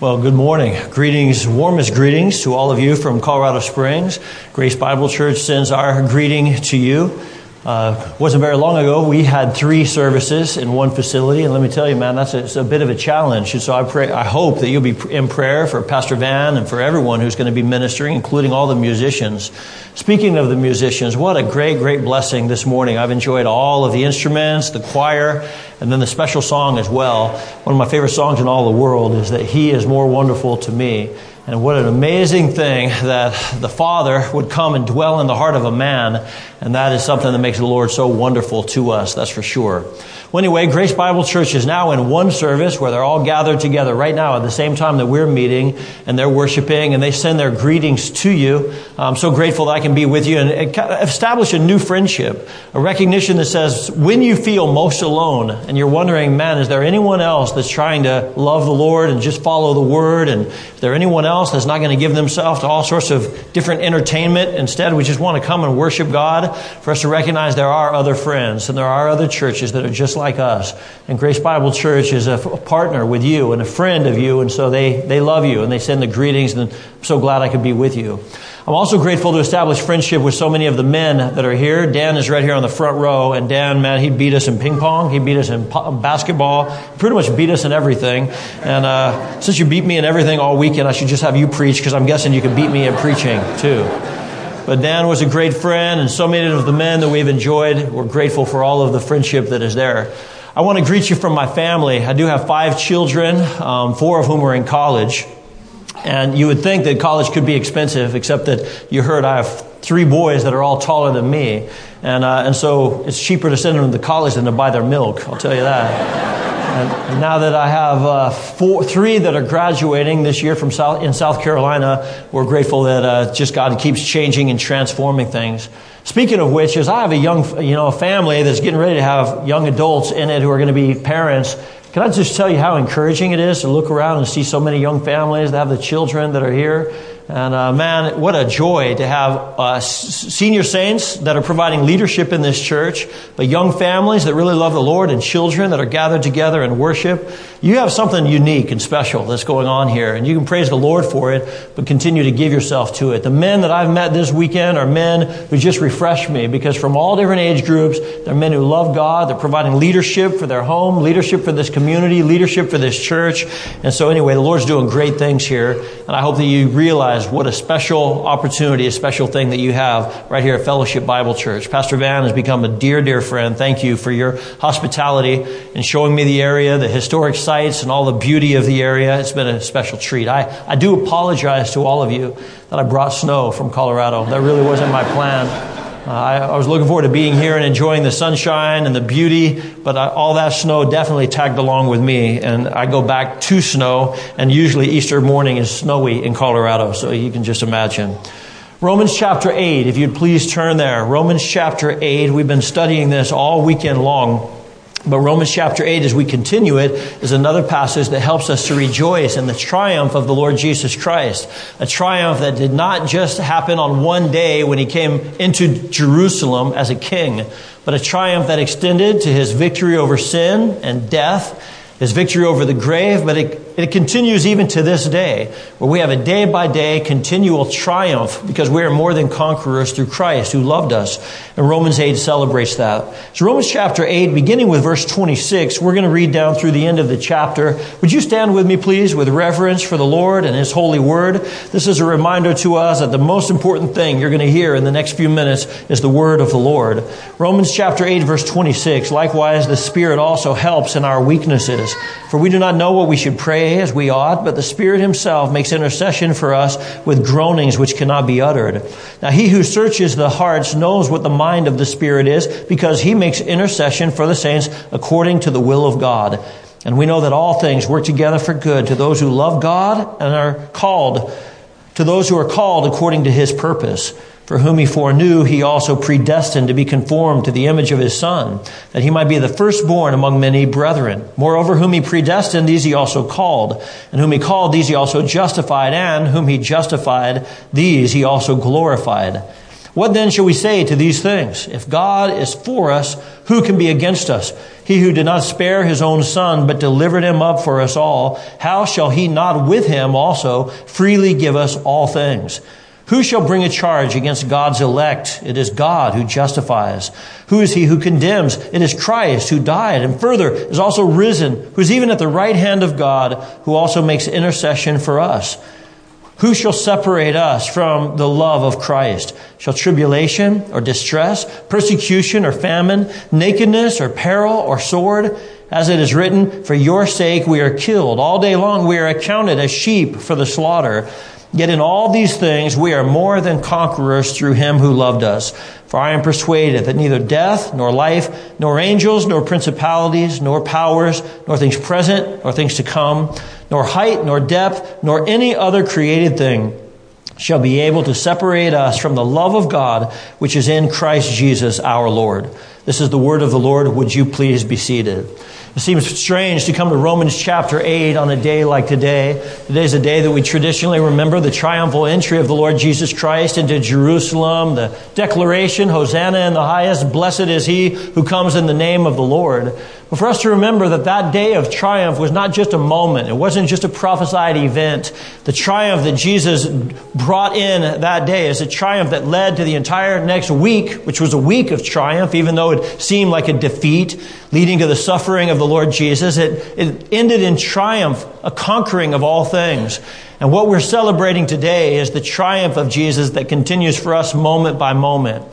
Well, good morning. Greetings, warmest greetings to all of you from Colorado Springs. Grace Bible Church sends our greeting to you. Uh, wasn't very long ago, we had three services in one facility, and let me tell you, man, that's a, it's a bit of a challenge. And so I pray, I hope that you'll be in prayer for Pastor Van and for everyone who's going to be ministering, including all the musicians. Speaking of the musicians, what a great, great blessing this morning. I've enjoyed all of the instruments, the choir, and then the special song as well. One of my favorite songs in all the world is that He is more wonderful to me. And what an amazing thing that the Father would come and dwell in the heart of a man. And that is something that makes the Lord so wonderful to us, that's for sure. Well, anyway, Grace Bible Church is now in one service where they're all gathered together right now at the same time that we're meeting and they're worshiping and they send their greetings to you. I'm so grateful that I can be with you and establish a new friendship, a recognition that says when you feel most alone and you're wondering, man, is there anyone else that's trying to love the Lord and just follow the word? And is there anyone else that's not going to give themselves to all sorts of different entertainment? Instead, we just want to come and worship God for us to recognize there are other friends and there are other churches that are just like us. And Grace Bible Church is a partner with you and a friend of you, and so they, they love you and they send the greetings, and I'm so glad I could be with you. I'm also grateful to establish friendship with so many of the men that are here. Dan is right here on the front row, and Dan, man, he beat us in ping pong, he beat us in basketball, he pretty much beat us in everything. And uh, since you beat me in everything all weekend, I should just have you preach because I'm guessing you can beat me in preaching too. But Dan was a great friend, and so many of the men that we've enjoyed, we're grateful for all of the friendship that is there. I want to greet you from my family. I do have five children, um, four of whom are in college. And you would think that college could be expensive, except that you heard I have three boys that are all taller than me. And, uh, and so it's cheaper to send them to college than to buy their milk, I'll tell you that. And now that I have uh, four, three that are graduating this year from South, in South Carolina, we're grateful that uh, just God keeps changing and transforming things. Speaking of which, is I have a young, you know, a family that's getting ready to have young adults in it who are going to be parents. Can I just tell you how encouraging it is to look around and see so many young families that have the children that are here? And uh, man, what a joy to have uh, senior saints that are providing leadership in this church, but young families that really love the Lord and children that are gathered together and worship. You have something unique and special that's going on here, and you can praise the Lord for it, but continue to give yourself to it. The men that I've met this weekend are men who just refresh me because from all different age groups, they're men who love God. They're providing leadership for their home, leadership for this community, leadership for this church. And so anyway, the Lord's doing great things here, and I hope that you realize realize what a special opportunity, a special thing that you have right here at Fellowship Bible Church. Pastor Van has become a dear, dear friend. Thank you for your hospitality and showing me the area, the historic sites, and all the beauty of the area. It's been a special treat. I, I do apologize to all of you that I brought snow from Colorado. That really wasn't my plan. I, I, was looking forward to being here and enjoying the sunshine and the beauty, but I, all that snow definitely tagged along with me. And I go back to snow, and usually Easter morning is snowy in Colorado, so you can just imagine. Romans chapter 8, if you'd please turn there. Romans chapter 8, we've been studying this all weekend long. But Romans chapter 8, as we continue it, is another passage that helps us to rejoice in the triumph of the Lord Jesus Christ. A triumph that did not just happen on one day when he came into Jerusalem as a king, but a triumph that extended to his victory over sin and death, his victory over the grave, but it it continues even to this day, where we have a day by day continual triumph because we are more than conquerors through Christ who loved us. And Romans 8 celebrates that. So Romans chapter 8, beginning with verse 26, we're going to read down through the end of the chapter. Would you stand with me, please, with reverence for the Lord and His holy word? This is a reminder to us that the most important thing you're going to hear in the next few minutes is the word of the Lord. Romans chapter 8, verse 26. Likewise, the Spirit also helps in our weaknesses, for we do not know what we should pray as we ought, but the Spirit Himself makes intercession for us with groanings which cannot be uttered. Now, He who searches the hearts knows what the mind of the Spirit is, because He makes intercession for the saints according to the will of God. And we know that all things work together for good to those who love God and are called, to those who are called according to His purpose for whom he foreknew, he also predestined to be conformed to the image of his Son, that he might be the firstborn among many brethren. Moreover, whom he predestined, these he also called. And whom he called, these he also justified. And whom he justified, these he also glorified. What then shall we say to these things? If God is for us, who can be against us? He who did not spare his own son, but delivered him up for us all, how shall he not with him also freely give us all things? Who shall bring a charge against God's elect? It is God who justifies. Who is he who condemns? It is Christ who died and further is also risen, who is even at the right hand of God, who also makes intercession for us. Who shall separate us from the love of Christ? Shall tribulation or distress, persecution or famine, nakedness or peril or sword? As it is written, for your sake we are killed. All day long we are accounted as sheep for the slaughter. Yet in all these things we are more than conquerors through him who loved us. For I am persuaded that neither death, nor life, nor angels, nor principalities, nor powers, nor things present, nor things to come, nor height, nor depth, nor any other created thing shall be able to separate us from the love of God which is in Christ Jesus our Lord. This is the word of the Lord. Would you please be seated? It seems strange to come to Romans chapter 8 on a day like today. Today is a day that we traditionally remember the triumphal entry of the Lord Jesus Christ into Jerusalem, the declaration, Hosanna in the highest, blessed is he who comes in the name of the Lord. But for us to remember that that day of triumph was not just a moment. It wasn't just a prophesied event. The triumph that Jesus brought in that day is a triumph that led to the entire next week, which was a week of triumph, even though it seemed like a defeat, leading to the suffering of the Lord Jesus. It, it ended in triumph, a conquering of all things. And what we're celebrating today is the triumph of Jesus that continues for us moment by moment.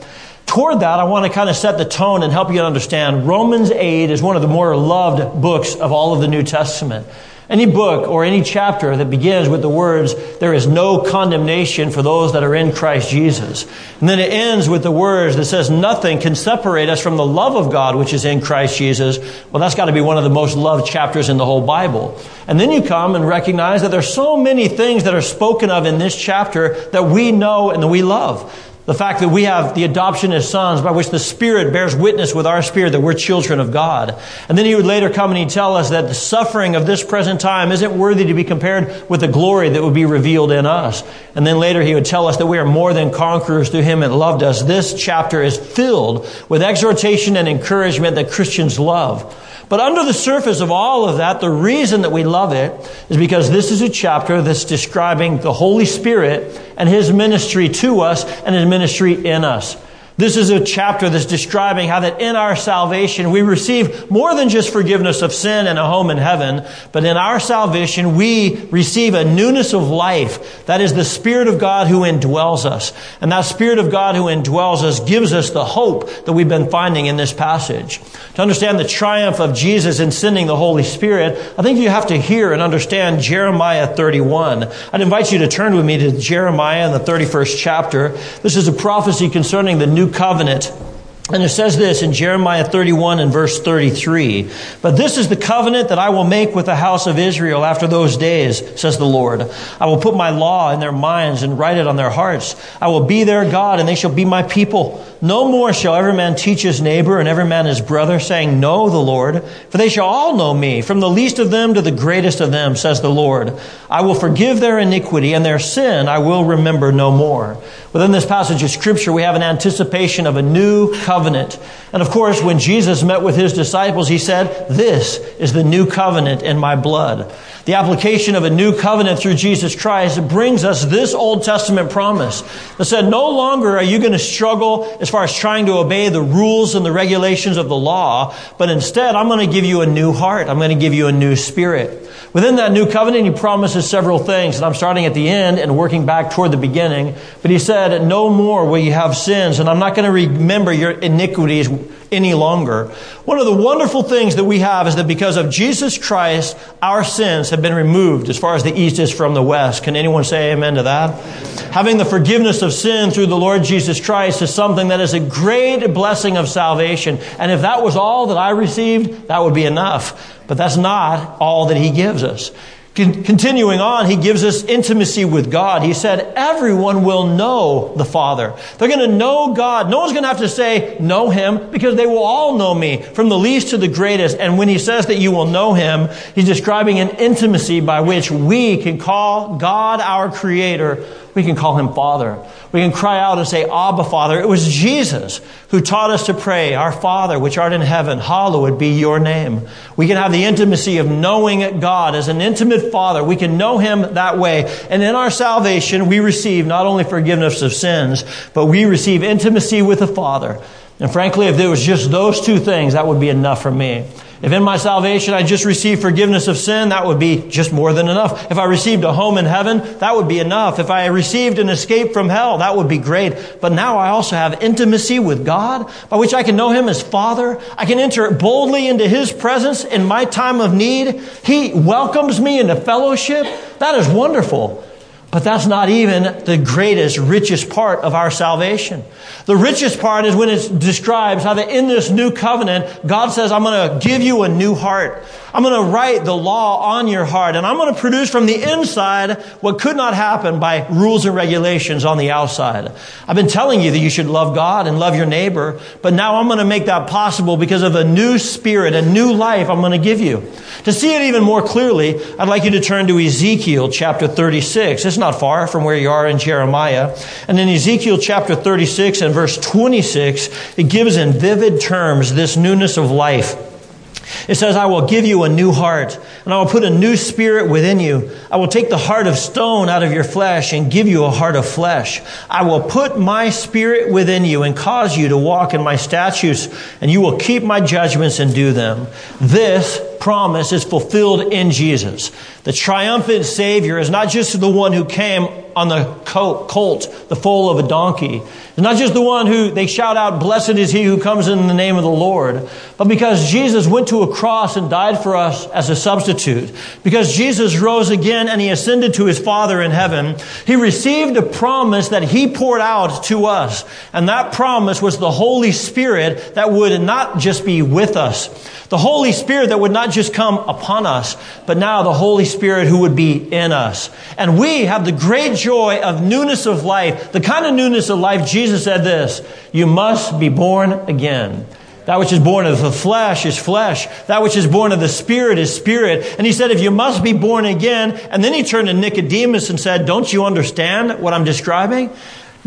Toward that, I want to kind of set the tone and help you understand. Romans 8 is one of the more loved books of all of the New Testament. Any book or any chapter that begins with the words, there is no condemnation for those that are in Christ Jesus. And then it ends with the words that says, nothing can separate us from the love of God which is in Christ Jesus. Well, that's got to be one of the most loved chapters in the whole Bible. And then you come and recognize that there's so many things that are spoken of in this chapter that we know and that we love. The fact that we have the adoption as sons by which the Spirit bears witness with our spirit that we're children of God. And then he would later come and he'd tell us that the suffering of this present time isn't worthy to be compared with the glory that would be revealed in us. And then later he would tell us that we are more than conquerors through him that loved us. This chapter is filled with exhortation and encouragement that Christians love. But under the surface of all of that, the reason that we love it is because this is a chapter that's describing the Holy Spirit and His ministry to us and His ministry in us. This is a chapter that's describing how that in our salvation we receive more than just forgiveness of sin and a home in heaven, but in our salvation we receive a newness of life. That is the Spirit of God who indwells us. And that Spirit of God who indwells us gives us the hope that we've been finding in this passage. To understand the triumph of Jesus in sending the Holy Spirit, I think you have to hear and understand Jeremiah 31. I'd invite you to turn with me to Jeremiah in the 31st chapter. This is a prophecy concerning the new covenant. And it says this in Jeremiah 31 and verse 33. But this is the covenant that I will make with the house of Israel after those days, says the Lord. I will put my law in their minds and write it on their hearts. I will be their God and they shall be my people. No more shall every man teach his neighbor and every man his brother, saying, Know the Lord, for they shall all know me, from the least of them to the greatest of them, says the Lord. I will forgive their iniquity and their sin I will remember no more. Within this passage of scripture, we have an anticipation of a new covenant. And of course, when Jesus met with his disciples, he said, This is the new covenant in my blood. The application of a new covenant through Jesus Christ brings us this Old Testament promise that said, no longer are you going to struggle as far as trying to obey the rules and the regulations of the law, but instead I'm going to give you a new heart. I'm going to give you a new spirit. Within that new covenant, he promises several things, and I'm starting at the end and working back toward the beginning. But he said, No more will you have sins, and I'm not going to remember your iniquities any longer. One of the wonderful things that we have is that because of Jesus Christ, our sins have been removed as far as the east is from the west. Can anyone say amen to that? Having the forgiveness of sin through the Lord Jesus Christ is something that is a great blessing of salvation. And if that was all that I received, that would be enough. But that's not all that He gives us. Continuing on, he gives us intimacy with God. He said, everyone will know the Father. They're going to know God. No one's going to have to say, know him, because they will all know me, from the least to the greatest. And when he says that you will know him, he's describing an intimacy by which we can call God our creator we can call him Father. We can cry out and say, Abba, Father. It was Jesus who taught us to pray, Our Father, which art in heaven, hallowed be your name. We can have the intimacy of knowing God as an intimate Father. We can know him that way. And in our salvation, we receive not only forgiveness of sins, but we receive intimacy with the Father. And frankly, if there was just those two things, that would be enough for me. If in my salvation I just received forgiveness of sin, that would be just more than enough. If I received a home in heaven, that would be enough. If I received an escape from hell, that would be great. But now I also have intimacy with God by which I can know Him as Father. I can enter boldly into His presence in my time of need. He welcomes me into fellowship. That is wonderful. But that's not even the greatest, richest part of our salvation. The richest part is when it describes how that in this new covenant, God says, I'm going to give you a new heart. I'm going to write the law on your heart and I'm going to produce from the inside what could not happen by rules and regulations on the outside. I've been telling you that you should love God and love your neighbor, but now I'm going to make that possible because of a new spirit, a new life I'm going to give you. To see it even more clearly, I'd like you to turn to Ezekiel chapter 36. Not far from where you are in Jeremiah. And in Ezekiel chapter 36 and verse 26, it gives in vivid terms this newness of life. It says, I will give you a new heart, and I will put a new spirit within you. I will take the heart of stone out of your flesh and give you a heart of flesh. I will put my spirit within you and cause you to walk in my statutes, and you will keep my judgments and do them. This promise is fulfilled in Jesus. The triumphant Savior is not just the one who came on the colt, the foal of a donkey. It's not just the one who they shout out, blessed is he who comes in the name of the Lord, but because Jesus went to a cross and died for us as a substitute, because Jesus rose again and he ascended to his Father in heaven, he received a promise that he poured out to us. And that promise was the Holy Spirit that would not just be with us, the Holy Spirit that would not just come upon us, but now the Holy Spirit who would be in us. And we have the great joy of newness of life, the kind of newness of life Jesus said this, you must be born again. That which is born of the flesh is flesh. That which is born of the spirit is spirit. And he said, if you must be born again, and then he turned to Nicodemus and said, don't you understand what I'm describing?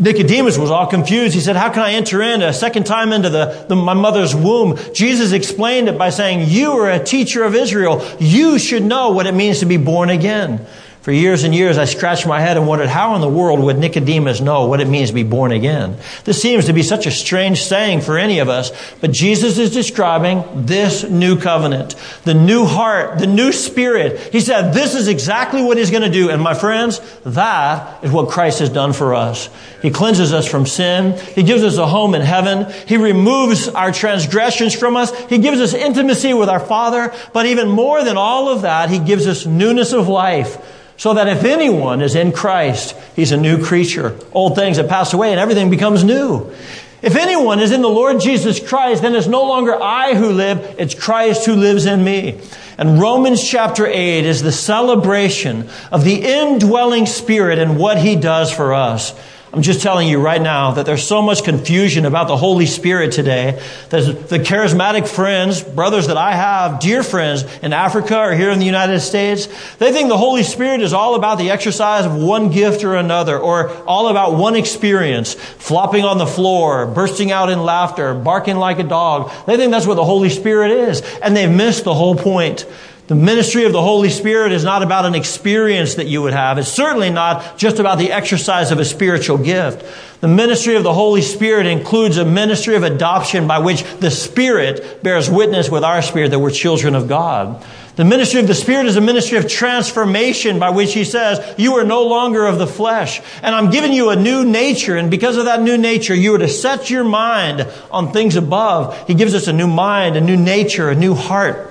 Nicodemus was all confused. He said, How can I enter in a second time into the, the, my mother's womb? Jesus explained it by saying, You are a teacher of Israel. You should know what it means to be born again. For years and years, I scratched my head and wondered how in the world would Nicodemus know what it means to be born again? This seems to be such a strange saying for any of us, but Jesus is describing this new covenant, the new heart, the new spirit. He said, this is exactly what he's going to do. And my friends, that is what Christ has done for us. He cleanses us from sin. He gives us a home in heaven. He removes our transgressions from us. He gives us intimacy with our Father. But even more than all of that, He gives us newness of life so that if anyone is in Christ, he's a new creature. Old things have passed away and everything becomes new. If anyone is in the Lord Jesus Christ, then it's no longer I who live, it's Christ who lives in me. And Romans chapter 8 is the celebration of the indwelling spirit and what he does for us. I'm just telling you right now that there's so much confusion about the Holy Spirit today. That the charismatic friends, brothers that I have, dear friends in Africa or here in the United States, they think the Holy Spirit is all about the exercise of one gift or another, or all about one experience, flopping on the floor, bursting out in laughter, barking like a dog. They think that's what the Holy Spirit is, and they've missed the whole point. The ministry of the Holy Spirit is not about an experience that you would have. It's certainly not just about the exercise of a spiritual gift. The ministry of the Holy Spirit includes a ministry of adoption by which the Spirit bears witness with our spirit that we're children of God. The ministry of the Spirit is a ministry of transformation by which He says, you are no longer of the flesh. And I'm giving you a new nature. And because of that new nature, you are to set your mind on things above. He gives us a new mind, a new nature, a new heart.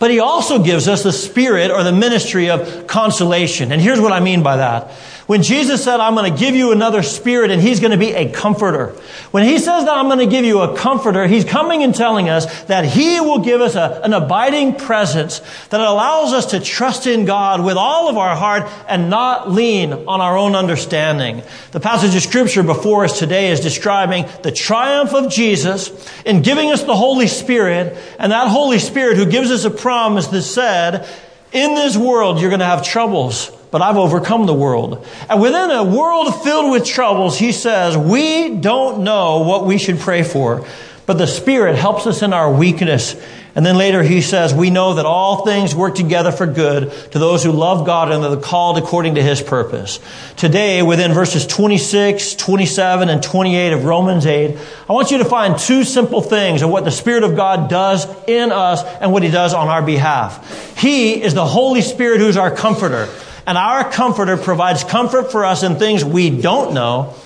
But he also gives us the spirit or the ministry of consolation. And here's what I mean by that. When Jesus said, I'm going to give you another spirit and he's going to be a comforter. When he says that I'm going to give you a comforter, he's coming and telling us that he will give us a, an abiding presence that allows us to trust in God with all of our heart and not lean on our own understanding. The passage of scripture before us today is describing the triumph of Jesus in giving us the Holy Spirit and that Holy Spirit who gives us a promise that said, in this world you're going to have troubles but I've overcome the world. And within a world filled with troubles, he says, we don't know what we should pray for, but the Spirit helps us in our weakness. And then later he says, we know that all things work together for good to those who love God and are called according to his purpose. Today, within verses 26, 27, and 28 of Romans 8, I want you to find two simple things of what the Spirit of God does in us and what he does on our behalf. He is the Holy Spirit who's our comforter. And our comforter provides comfort for us in things we don't know,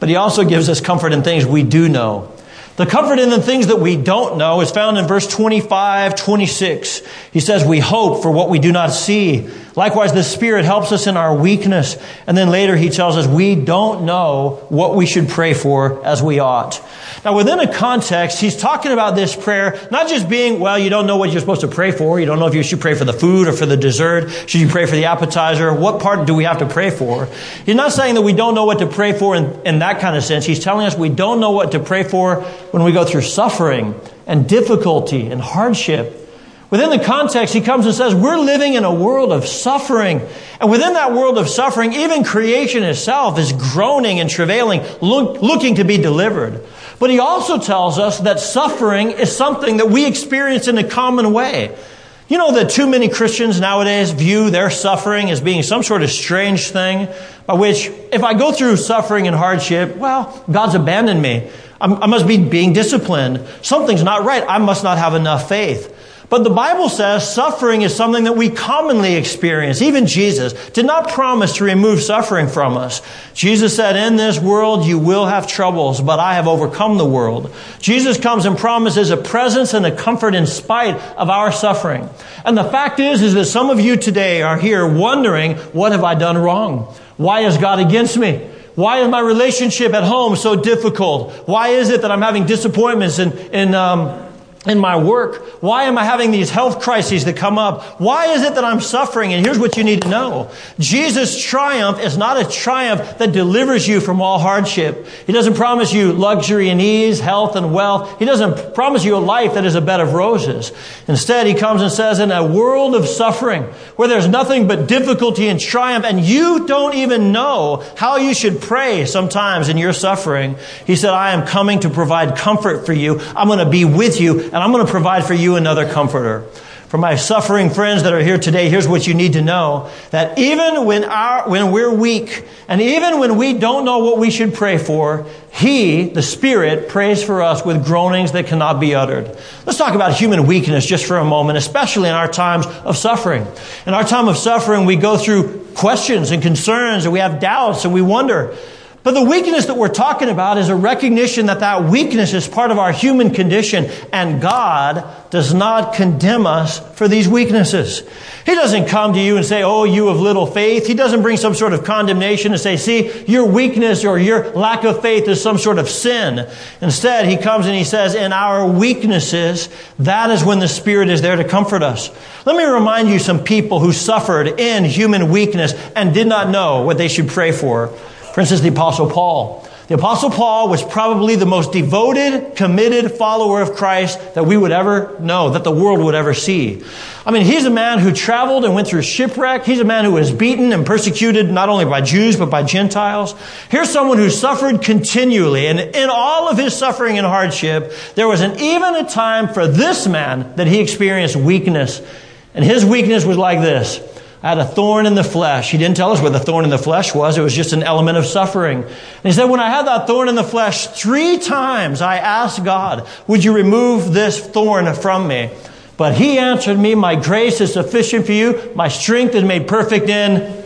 but he also gives us comfort in things we do know. The comfort in the things that we don't know is found in verse 25, 26. He says, We hope for what we do not see. Likewise, the Spirit helps us in our weakness. And then later he tells us we don't know what we should pray for as we ought. Now, within a context, he's talking about this prayer not just being, well, you don't know what you're supposed to pray for. You don't know if you should pray for the food or for the dessert. Should you pray for the appetizer? What part do we have to pray for? He's not saying that we don't know what to pray for in, in that kind of sense. He's telling us we don't know what to pray for when we go through suffering and difficulty and hardship. Within the context, he comes and says, we're living in a world of suffering. And within that world of suffering, even creation itself is groaning and travailing, look, looking to be delivered. But he also tells us that suffering is something that we experience in a common way. You know that too many Christians nowadays view their suffering as being some sort of strange thing by which if I go through suffering and hardship, well, God's abandoned me. I must be being disciplined. Something's not right. I must not have enough faith. But the Bible says suffering is something that we commonly experience. Even Jesus did not promise to remove suffering from us. Jesus said, in this world you will have troubles, but I have overcome the world. Jesus comes and promises a presence and a comfort in spite of our suffering. And the fact is, is that some of you today are here wondering, what have I done wrong? Why is God against me? Why is my relationship at home so difficult? Why is it that I'm having disappointments in, in um, in my work? Why am I having these health crises that come up? Why is it that I'm suffering? And here's what you need to know. Jesus' triumph is not a triumph that delivers you from all hardship. He doesn't promise you luxury and ease, health and wealth. He doesn't promise you a life that is a bed of roses. Instead, he comes and says, in a world of suffering where there's nothing but difficulty and triumph and you don't even know how you should pray sometimes in your suffering, he said, I am coming to provide comfort for you. I'm going to be with you and I'm going to provide for you another comforter. For my suffering friends that are here today, here's what you need to know. That even when our, when we're weak, and even when we don't know what we should pray for, He, the Spirit, prays for us with groanings that cannot be uttered. Let's talk about human weakness just for a moment, especially in our times of suffering. In our time of suffering, we go through questions and concerns, and we have doubts, and we wonder, but the weakness that we're talking about is a recognition that that weakness is part of our human condition and God does not condemn us for these weaknesses. He doesn't come to you and say, Oh, you of little faith. He doesn't bring some sort of condemnation and say, see, your weakness or your lack of faith is some sort of sin. Instead, he comes and he says, in our weaknesses, that is when the Spirit is there to comfort us. Let me remind you some people who suffered in human weakness and did not know what they should pray for. For instance, the Apostle Paul. The Apostle Paul was probably the most devoted, committed follower of Christ that we would ever know, that the world would ever see. I mean, he's a man who traveled and went through shipwreck. He's a man who was beaten and persecuted not only by Jews, but by Gentiles. Here's someone who suffered continually. And in all of his suffering and hardship, there was an, even a time for this man that he experienced weakness. And his weakness was like this. Had a thorn in the flesh. He didn't tell us what the thorn in the flesh was. It was just an element of suffering. And he said, when I had that thorn in the flesh, three times I asked God, would you remove this thorn from me? But he answered me, my grace is sufficient for you. My strength is made perfect in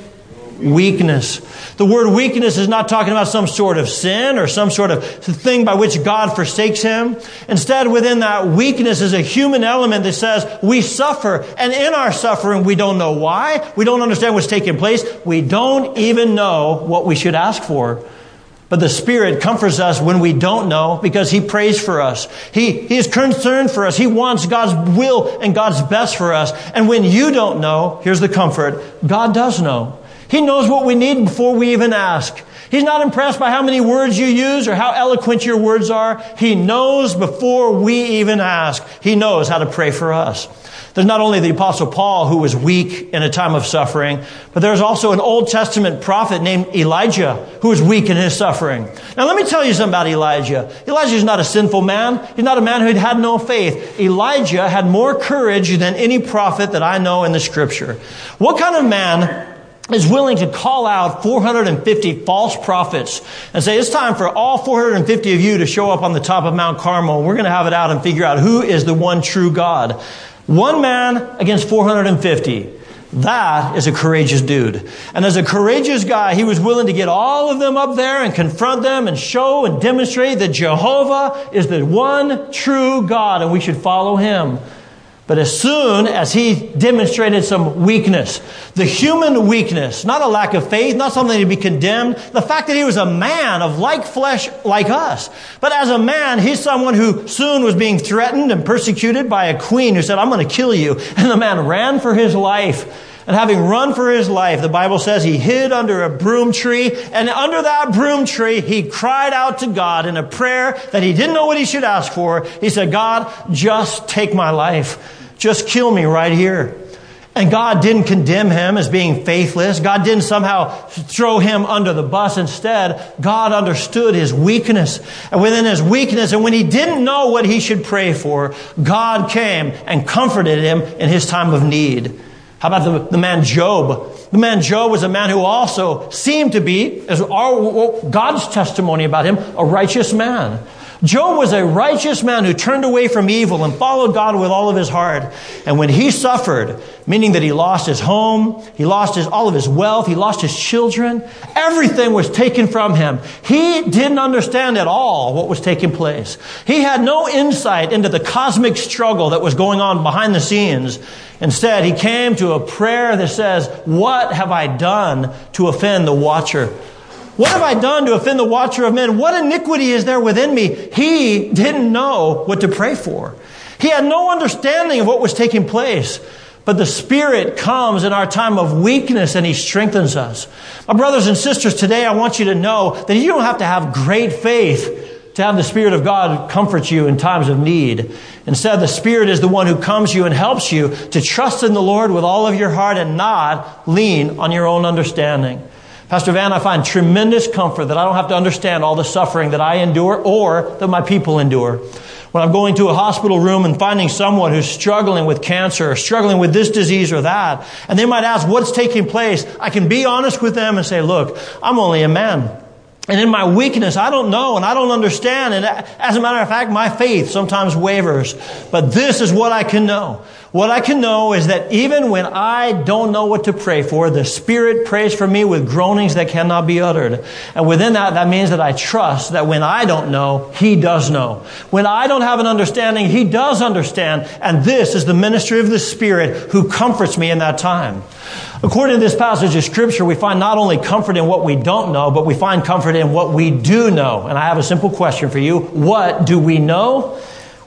weakness. The word weakness is not talking about some sort of sin or some sort of thing by which God forsakes him. Instead, within that weakness is a human element that says we suffer, and in our suffering, we don't know why. We don't understand what's taking place. We don't even know what we should ask for. But the Spirit comforts us when we don't know because He prays for us. He, he is concerned for us. He wants God's will and God's best for us. And when you don't know, here's the comfort. God does know. He knows what we need before we even ask. He's not impressed by how many words you use or how eloquent your words are. He knows before we even ask. He knows how to pray for us. There's not only the apostle Paul who was weak in a time of suffering, but there's also an Old Testament prophet named Elijah who was weak in his suffering. Now let me tell you something about Elijah. Elijah is not a sinful man. He's not a man who had no faith. Elijah had more courage than any prophet that I know in the scripture. What kind of man is willing to call out 450 false prophets and say, it's time for all 450 of you to show up on the top of Mount Carmel. We're going to have it out and figure out who is the one true God. One man against 450. That is a courageous dude. And as a courageous guy, he was willing to get all of them up there and confront them and show and demonstrate that Jehovah is the one true God and we should follow him. But as soon as he demonstrated some weakness, the human weakness, not a lack of faith, not something to be condemned, the fact that he was a man of like flesh like us. But as a man, he's someone who soon was being threatened and persecuted by a queen who said, I'm going to kill you. And the man ran for his life. And having run for his life, the Bible says he hid under a broom tree. And under that broom tree, he cried out to God in a prayer that he didn't know what he should ask for. He said, God, just take my life. Just kill me right here. And God didn't condemn him as being faithless. God didn't somehow throw him under the bus. Instead, God understood his weakness. And within his weakness, and when he didn't know what he should pray for, God came and comforted him in his time of need. How about the, the man Job? The man Job was a man who also seemed to be, as our, God's testimony about him, a righteous man. Job was a righteous man who turned away from evil and followed God with all of his heart. And when he suffered, meaning that he lost his home, he lost his, all of his wealth, he lost his children, everything was taken from him. He didn't understand at all what was taking place. He had no insight into the cosmic struggle that was going on behind the scenes. Instead, he came to a prayer that says, What have I done to offend the watcher? What have I done to offend the watcher of men? What iniquity is there within me? He didn't know what to pray for. He had no understanding of what was taking place. But the Spirit comes in our time of weakness and He strengthens us. My brothers and sisters, today I want you to know that you don't have to have great faith to have the Spirit of God comfort you in times of need. Instead, the Spirit is the one who comes you and helps you to trust in the Lord with all of your heart and not lean on your own understanding. Pastor Van, I find tremendous comfort that I don't have to understand all the suffering that I endure or that my people endure. When I'm going to a hospital room and finding someone who's struggling with cancer or struggling with this disease or that, and they might ask what's taking place, I can be honest with them and say, look, I'm only a man. And in my weakness, I don't know and I don't understand. And as a matter of fact, my faith sometimes wavers. But this is what I can know. What I can know is that even when I don't know what to pray for, the Spirit prays for me with groanings that cannot be uttered. And within that, that means that I trust that when I don't know, He does know. When I don't have an understanding, He does understand. And this is the ministry of the Spirit who comforts me in that time. According to this passage of Scripture, we find not only comfort in what we don't know, but we find comfort in what we do know. And I have a simple question for you. What do we know?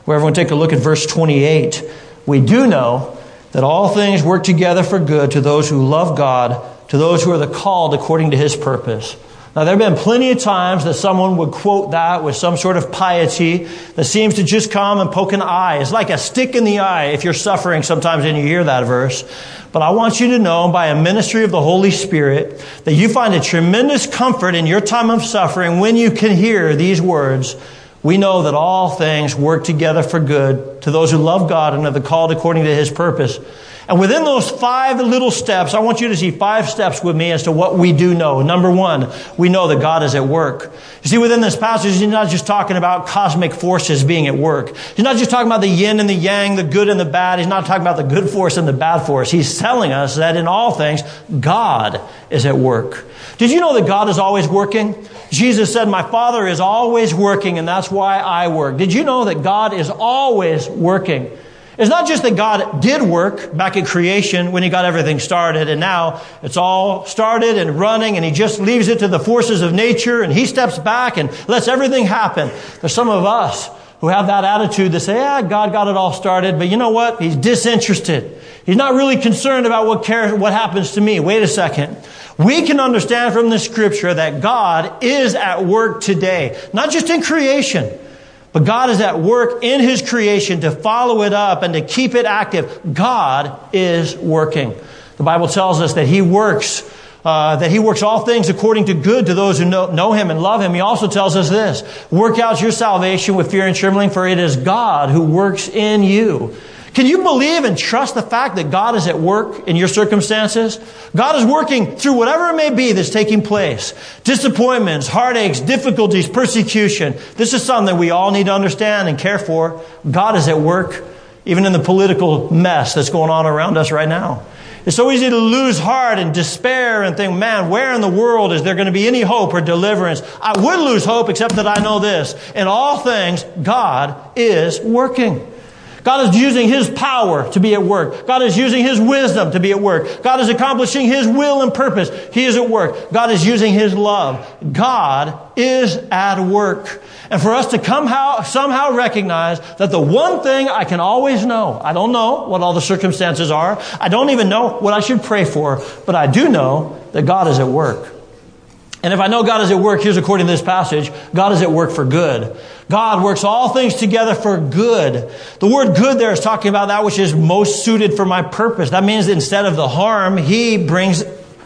Well, everyone take a look at verse 28 we do know that all things work together for good to those who love God, to those who are the called according to his purpose. Now, there have been plenty of times that someone would quote that with some sort of piety that seems to just come and poke an eye. It's like a stick in the eye if you're suffering sometimes and you hear that verse. But I want you to know by a ministry of the Holy Spirit that you find a tremendous comfort in your time of suffering when you can hear these words we know that all things work together for good to those who love God and are called according to his purpose. And within those five little steps, I want you to see five steps with me as to what we do know. Number one, we know that God is at work. You see, within this passage, he's not just talking about cosmic forces being at work. He's not just talking about the yin and the yang, the good and the bad. He's not talking about the good force and the bad force. He's telling us that in all things, God is at work. Did you know that God is always working? Jesus said, My Father is always working, and that's why I work. Did you know that God is always working? It's not just that God did work back in creation when He got everything started, and now it's all started and running, and He just leaves it to the forces of nature, and He steps back and lets everything happen. There's some of us who have that attitude that say, yeah, God got it all started, but you know what? He's disinterested. He's not really concerned about what what happens to me. Wait a second. We can understand from the scripture that God is at work today, not just in creation, but God is at work in His creation to follow it up and to keep it active. God is working. The Bible tells us that He works, uh, that He works all things according to good to those who know, know Him and love Him. He also tells us this work out your salvation with fear and trembling, for it is God who works in you. Can you believe and trust the fact that God is at work in your circumstances? God is working through whatever it may be that's taking place. Disappointments, heartaches, difficulties, persecution. This is something that we all need to understand and care for. God is at work, even in the political mess that's going on around us right now. It's so easy to lose heart and despair and think, man, where in the world is there going to be any hope or deliverance? I would lose hope except that I know this. In all things, God is working. God is using His power to be at work. God is using His wisdom to be at work. God is accomplishing His will and purpose. He is at work. God is using His love. God is at work. And for us to come how, somehow recognize that the one thing I can always know, I don't know what all the circumstances are. I don't even know what I should pray for, but I do know that God is at work. And if I know God is at work, here's according to this passage, God is at work for good. God works all things together for good. The word good there is talking about that which is most suited for my purpose. That means instead of the harm, He brings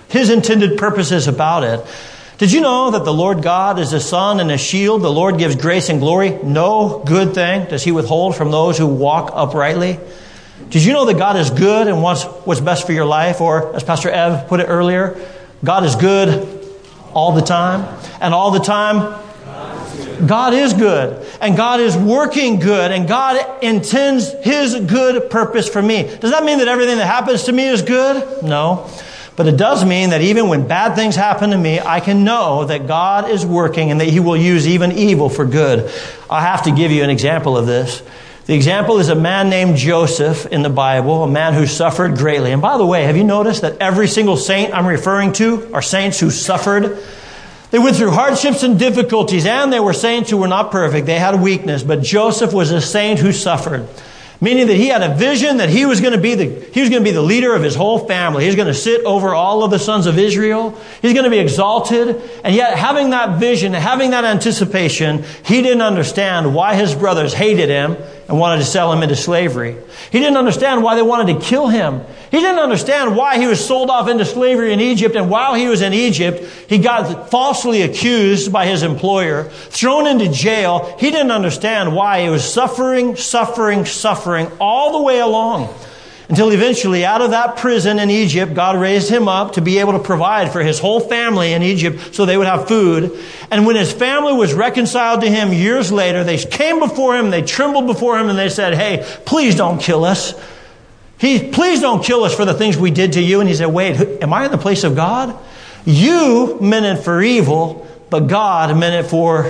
His intended purposes about it. Did you know that the Lord God is a sun and a shield? The Lord gives grace and glory. No good thing does He withhold from those who walk uprightly. Did you know that God is good and wants what's best for your life? Or, as Pastor Ev put it earlier, God is good all the time. And all the time, God is good. And God is working good. And God intends His good purpose for me. Does that mean that everything that happens to me is good? No. But it does mean that even when bad things happen to me, I can know that God is working and that He will use even evil for good. I have to give you an example of this. The example is a man named Joseph in the Bible, a man who suffered greatly. And by the way, have you noticed that every single saint I'm referring to are saints who suffered? They went through hardships and difficulties, and they were saints who were not perfect. They had weakness, but Joseph was a saint who suffered meaning that he had a vision that he was going to be the he was going to be the leader of his whole family He's going to sit over all of the sons of israel he's going to be exalted and yet having that vision having that anticipation he didn't understand why his brothers hated him and wanted to sell him into slavery. He didn't understand why they wanted to kill him. He didn't understand why he was sold off into slavery in egypt and while he was in egypt he got falsely accused by his employer thrown into jail. He didn't understand why he was suffering suffering suffering all the way along until eventually, out of that prison in Egypt, God raised him up to be able to provide for his whole family in Egypt so they would have food. And when his family was reconciled to him years later, they came before him, they trembled before him, and they said, Hey, please don't kill us. He, please don't kill us for the things we did to you. And he said, Wait, am I in the place of God? You meant it for evil, but God meant it for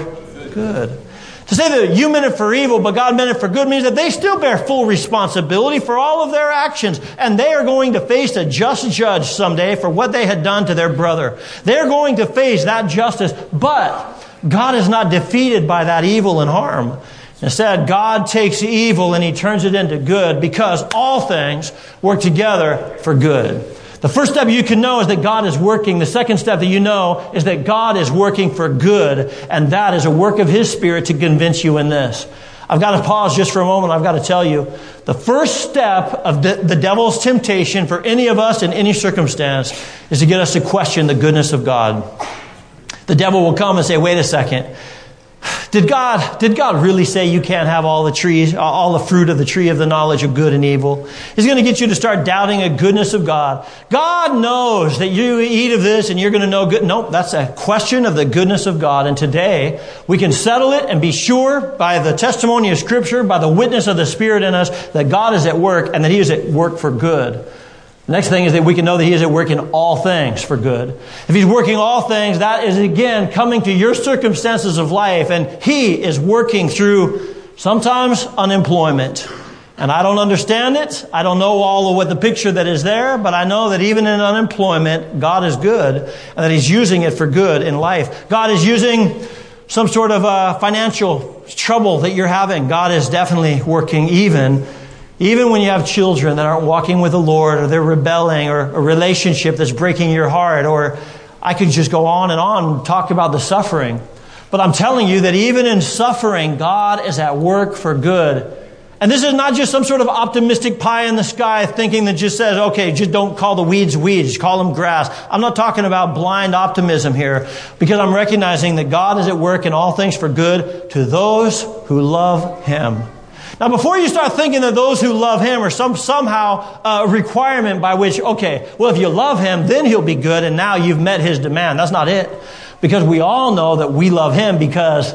good. To say that you meant it for evil, but God meant it for good means that they still bear full responsibility for all of their actions. And they are going to face a just judge someday for what they had done to their brother. They're going to face that justice, but God is not defeated by that evil and harm. Instead, God takes evil and he turns it into good because all things work together for good. The first step you can know is that God is working. The second step that you know is that God is working for good, and that is a work of His Spirit to convince you in this. I've got to pause just for a moment. I've got to tell you the first step of the, the, devil's temptation for any of us in any circumstance is to get us to question the goodness of God. The devil will come and say, wait a second. Did God, did God really say you can't have all the trees, all the fruit of the tree of the knowledge of good and evil? He's going to get you to start doubting the goodness of God. God knows that you eat of this and you're going to know good. Nope, that's a question of the goodness of God. And today we can settle it and be sure by the testimony of Scripture, by the witness of the Spirit in us, that God is at work and that He is at work for good. Next thing is that we can know that He is at work in all things for good. If He's working all things, that is again coming to your circumstances of life, and He is working through sometimes unemployment. And I don't understand it. I don't know all of what the picture that is there, but I know that even in unemployment, God is good, and that He's using it for good in life. God is using some sort of uh, financial trouble that you're having. God is definitely working even even when you have children that aren't walking with the Lord or they're rebelling or a relationship that's breaking your heart, or I could just go on and on and talk about the suffering. But I'm telling you that even in suffering, God is at work for good. And this is not just some sort of optimistic pie in the sky thinking that just says, okay, just don't call the weeds weeds, call them grass. I'm not talking about blind optimism here because I'm recognizing that God is at work in all things for good to those who love Him. Now, before you start thinking that those who love him are some, somehow a requirement by which, okay, well, if you love him, then he'll be good, and now you've met his demand. That's not it. Because we all know that we love him because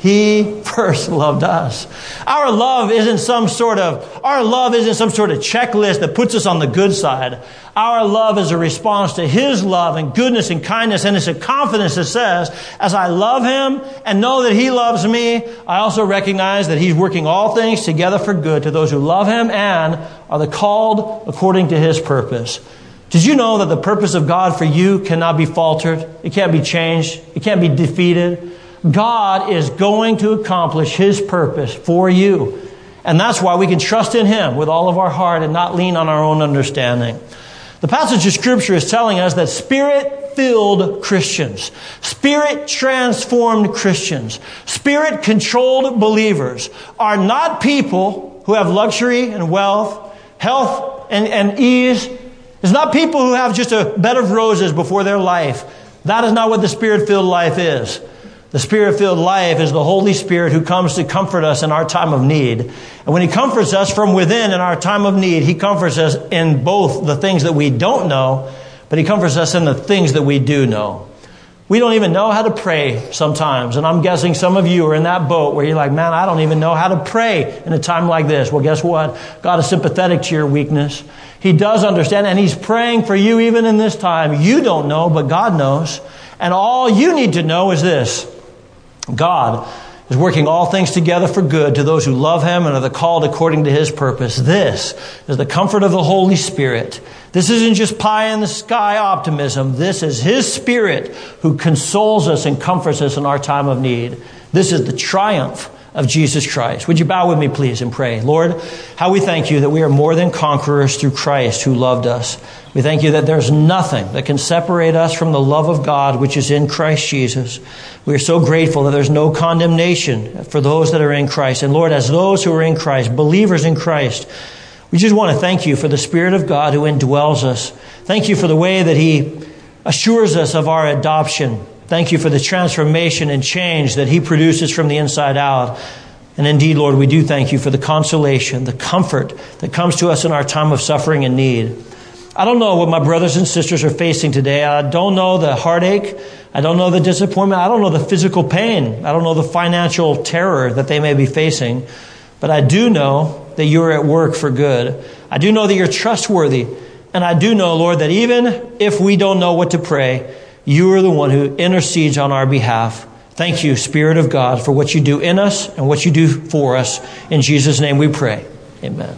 he first loved us. Our love isn't some sort of, our love isn't some sort of checklist that puts us on the good side. Our love is a response to His love and goodness and kindness, and it's a confidence that says, as I love Him and know that He loves me, I also recognize that He's working all things together for good to those who love Him and are the called according to His purpose. Did you know that the purpose of God for you cannot be faltered? It can't be changed. It can't be defeated. God is going to accomplish His purpose for you. And that's why we can trust in Him with all of our heart and not lean on our own understanding. The passage of Scripture is telling us that Spirit filled Christians, Spirit transformed Christians, Spirit controlled believers are not people who have luxury and wealth, health and, and ease. It's not people who have just a bed of roses before their life. That is not what the Spirit filled life is. The Spirit filled life is the Holy Spirit who comes to comfort us in our time of need. And when He comforts us from within in our time of need, He comforts us in both the things that we don't know, but He comforts us in the things that we do know. We don't even know how to pray sometimes. And I'm guessing some of you are in that boat where you're like, man, I don't even know how to pray in a time like this. Well, guess what? God is sympathetic to your weakness. He does understand, and He's praying for you even in this time. You don't know, but God knows. And all you need to know is this God is working all things together for good to those who love him and are the called according to his purpose. This is the comfort of the Holy Spirit. This isn't just pie in the sky optimism. This is his spirit who consoles us and comforts us in our time of need. This is the triumph of Jesus Christ. Would you bow with me, please, and pray? Lord, how we thank you that we are more than conquerors through Christ who loved us. We thank you that there's nothing that can separate us from the love of God which is in Christ Jesus. We are so grateful that there's no condemnation for those that are in Christ. And Lord, as those who are in Christ, believers in Christ, we just want to thank you for the Spirit of God who indwells us. Thank you for the way that He assures us of our adoption. Thank you for the transformation and change that He produces from the inside out. And indeed, Lord, we do thank you for the consolation, the comfort that comes to us in our time of suffering and need. I don't know what my brothers and sisters are facing today. I don't know the heartache. I don't know the disappointment. I don't know the physical pain. I don't know the financial terror that they may be facing. But I do know that you're at work for good. I do know that you're trustworthy. And I do know, Lord, that even if we don't know what to pray, you are the one who intercedes on our behalf. Thank you, Spirit of God, for what you do in us and what you do for us. In Jesus' name we pray. Amen.